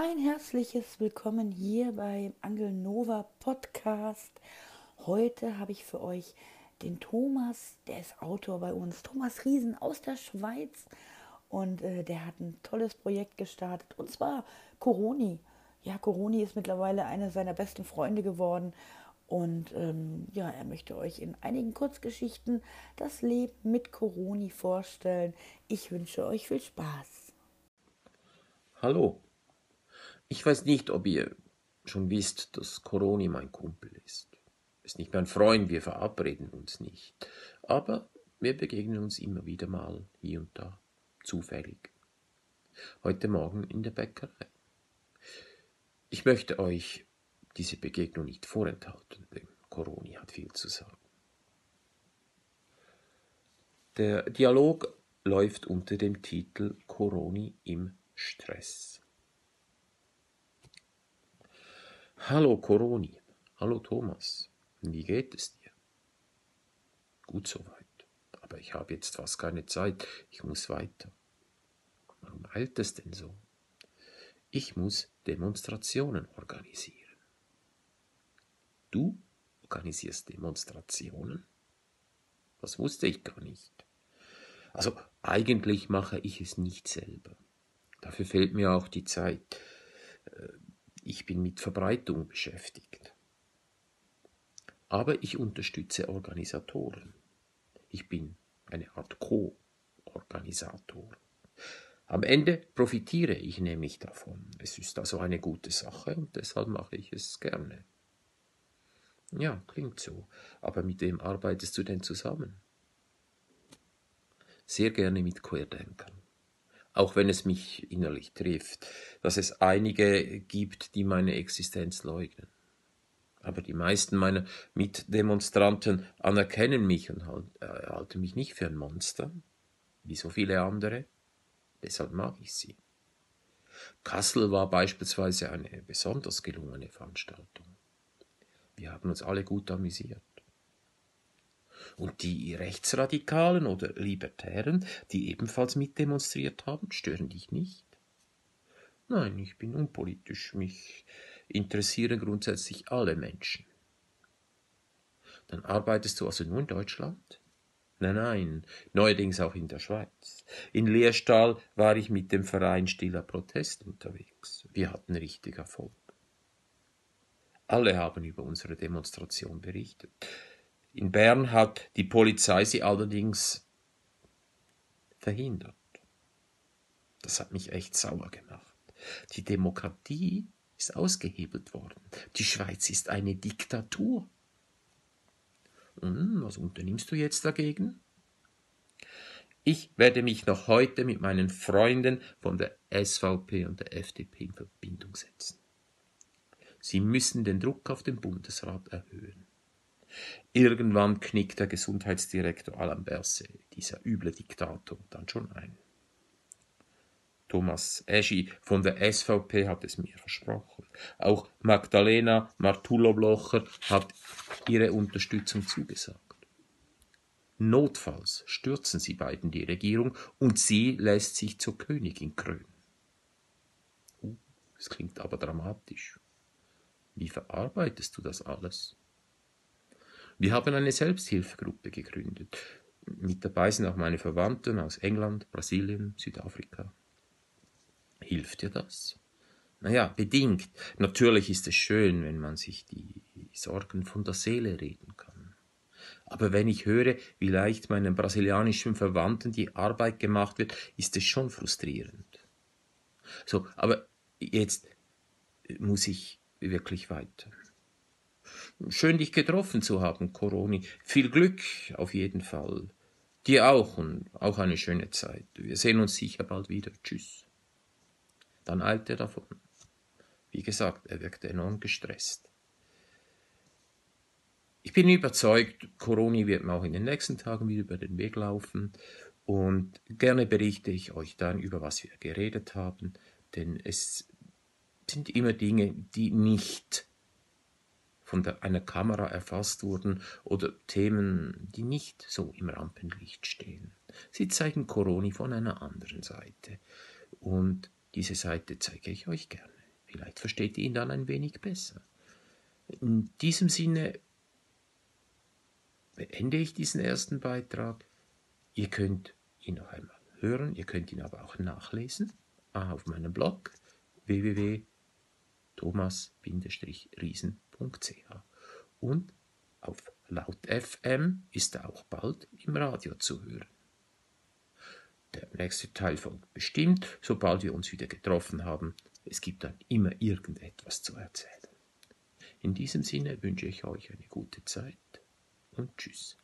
Ein herzliches Willkommen hier beim Angel Nova Podcast. Heute habe ich für euch den Thomas, der ist Autor bei uns, Thomas Riesen aus der Schweiz. Und äh, der hat ein tolles Projekt gestartet, und zwar Coroni. Ja, Coroni ist mittlerweile eine seiner besten Freunde geworden. Und ähm, ja, er möchte euch in einigen Kurzgeschichten das Leben mit Coroni vorstellen. Ich wünsche euch viel Spaß. Hallo. Ich weiß nicht, ob ihr schon wisst, dass Coroni mein Kumpel ist. Ist nicht mein Freund, wir verabreden uns nicht. Aber wir begegnen uns immer wieder mal hier und da, zufällig. Heute Morgen in der Bäckerei. Ich möchte euch diese Begegnung nicht vorenthalten, denn Coroni hat viel zu sagen. Der Dialog läuft unter dem Titel Coroni im Stress. Hallo Coroni, hallo Thomas, wie geht es dir? Gut soweit, aber ich habe jetzt fast keine Zeit, ich muss weiter. Warum eilt es denn so? Ich muss Demonstrationen organisieren. Du organisierst Demonstrationen? Das wusste ich gar nicht. Also eigentlich mache ich es nicht selber. Dafür fehlt mir auch die Zeit. Ich bin mit Verbreitung beschäftigt. Aber ich unterstütze Organisatoren. Ich bin eine Art Co-Organisator. Am Ende profitiere ich nämlich davon. Es ist also eine gute Sache und deshalb mache ich es gerne. Ja, klingt so. Aber mit wem arbeitest du denn zusammen? Sehr gerne mit Querdenkern. Auch wenn es mich innerlich trifft, dass es einige gibt, die meine Existenz leugnen. Aber die meisten meiner Mitdemonstranten anerkennen mich und äh, halten mich nicht für ein Monster, wie so viele andere. Deshalb mag ich sie. Kassel war beispielsweise eine besonders gelungene Veranstaltung. Wir haben uns alle gut amüsiert. Und die Rechtsradikalen oder Libertären, die ebenfalls mitdemonstriert haben, stören dich nicht? Nein, ich bin unpolitisch. Mich interessieren grundsätzlich alle Menschen. Dann arbeitest du also nur in Deutschland? Nein, nein, neuerdings auch in der Schweiz. In Leerstahl war ich mit dem Verein Stiller Protest unterwegs. Wir hatten richtig Erfolg. Alle haben über unsere Demonstration berichtet. In Bern hat die Polizei sie allerdings verhindert. Das hat mich echt sauer gemacht. Die Demokratie ist ausgehebelt worden. Die Schweiz ist eine Diktatur. Und was unternimmst du jetzt dagegen? Ich werde mich noch heute mit meinen Freunden von der SVP und der FDP in Verbindung setzen. Sie müssen den Druck auf den Bundesrat erhöhen. Irgendwann knickt der Gesundheitsdirektor Alain Berset, dieser üble Diktator, dann schon ein. Thomas Eschi von der SVP hat es mir versprochen. Auch Magdalena Martullo-Blocher hat ihre Unterstützung zugesagt. Notfalls stürzen sie beiden die Regierung und sie lässt sich zur Königin krönen. Uh, das klingt aber dramatisch. Wie verarbeitest du das alles? Wir haben eine Selbsthilfegruppe gegründet. Mit dabei sind auch meine Verwandten aus England, Brasilien, Südafrika. Hilft dir das? Naja, bedingt. Natürlich ist es schön, wenn man sich die Sorgen von der Seele reden kann. Aber wenn ich höre, wie leicht meinen brasilianischen Verwandten die Arbeit gemacht wird, ist es schon frustrierend. So, aber jetzt muss ich wirklich weiter. Schön dich getroffen zu haben, Coroni. Viel Glück auf jeden Fall. Dir auch und auch eine schöne Zeit. Wir sehen uns sicher bald wieder. Tschüss. Dann eilte er davon. Wie gesagt, er wirkte enorm gestresst. Ich bin überzeugt, Coroni wird mir auch in den nächsten Tagen wieder über den Weg laufen und gerne berichte ich euch dann über was wir geredet haben, denn es sind immer Dinge, die nicht von einer Kamera erfasst wurden oder Themen, die nicht so im Rampenlicht stehen. Sie zeigen Coroni von einer anderen Seite. Und diese Seite zeige ich euch gerne. Vielleicht versteht ihr ihn dann ein wenig besser. In diesem Sinne beende ich diesen ersten Beitrag. Ihr könnt ihn noch einmal hören, ihr könnt ihn aber auch nachlesen auf meinem Blog www.thomas-riesen.ch und auf Laut FM ist er auch bald im Radio zu hören. Der nächste Teil folgt bestimmt, sobald wir uns wieder getroffen haben. Es gibt dann immer irgendetwas zu erzählen. In diesem Sinne wünsche ich euch eine gute Zeit und tschüss.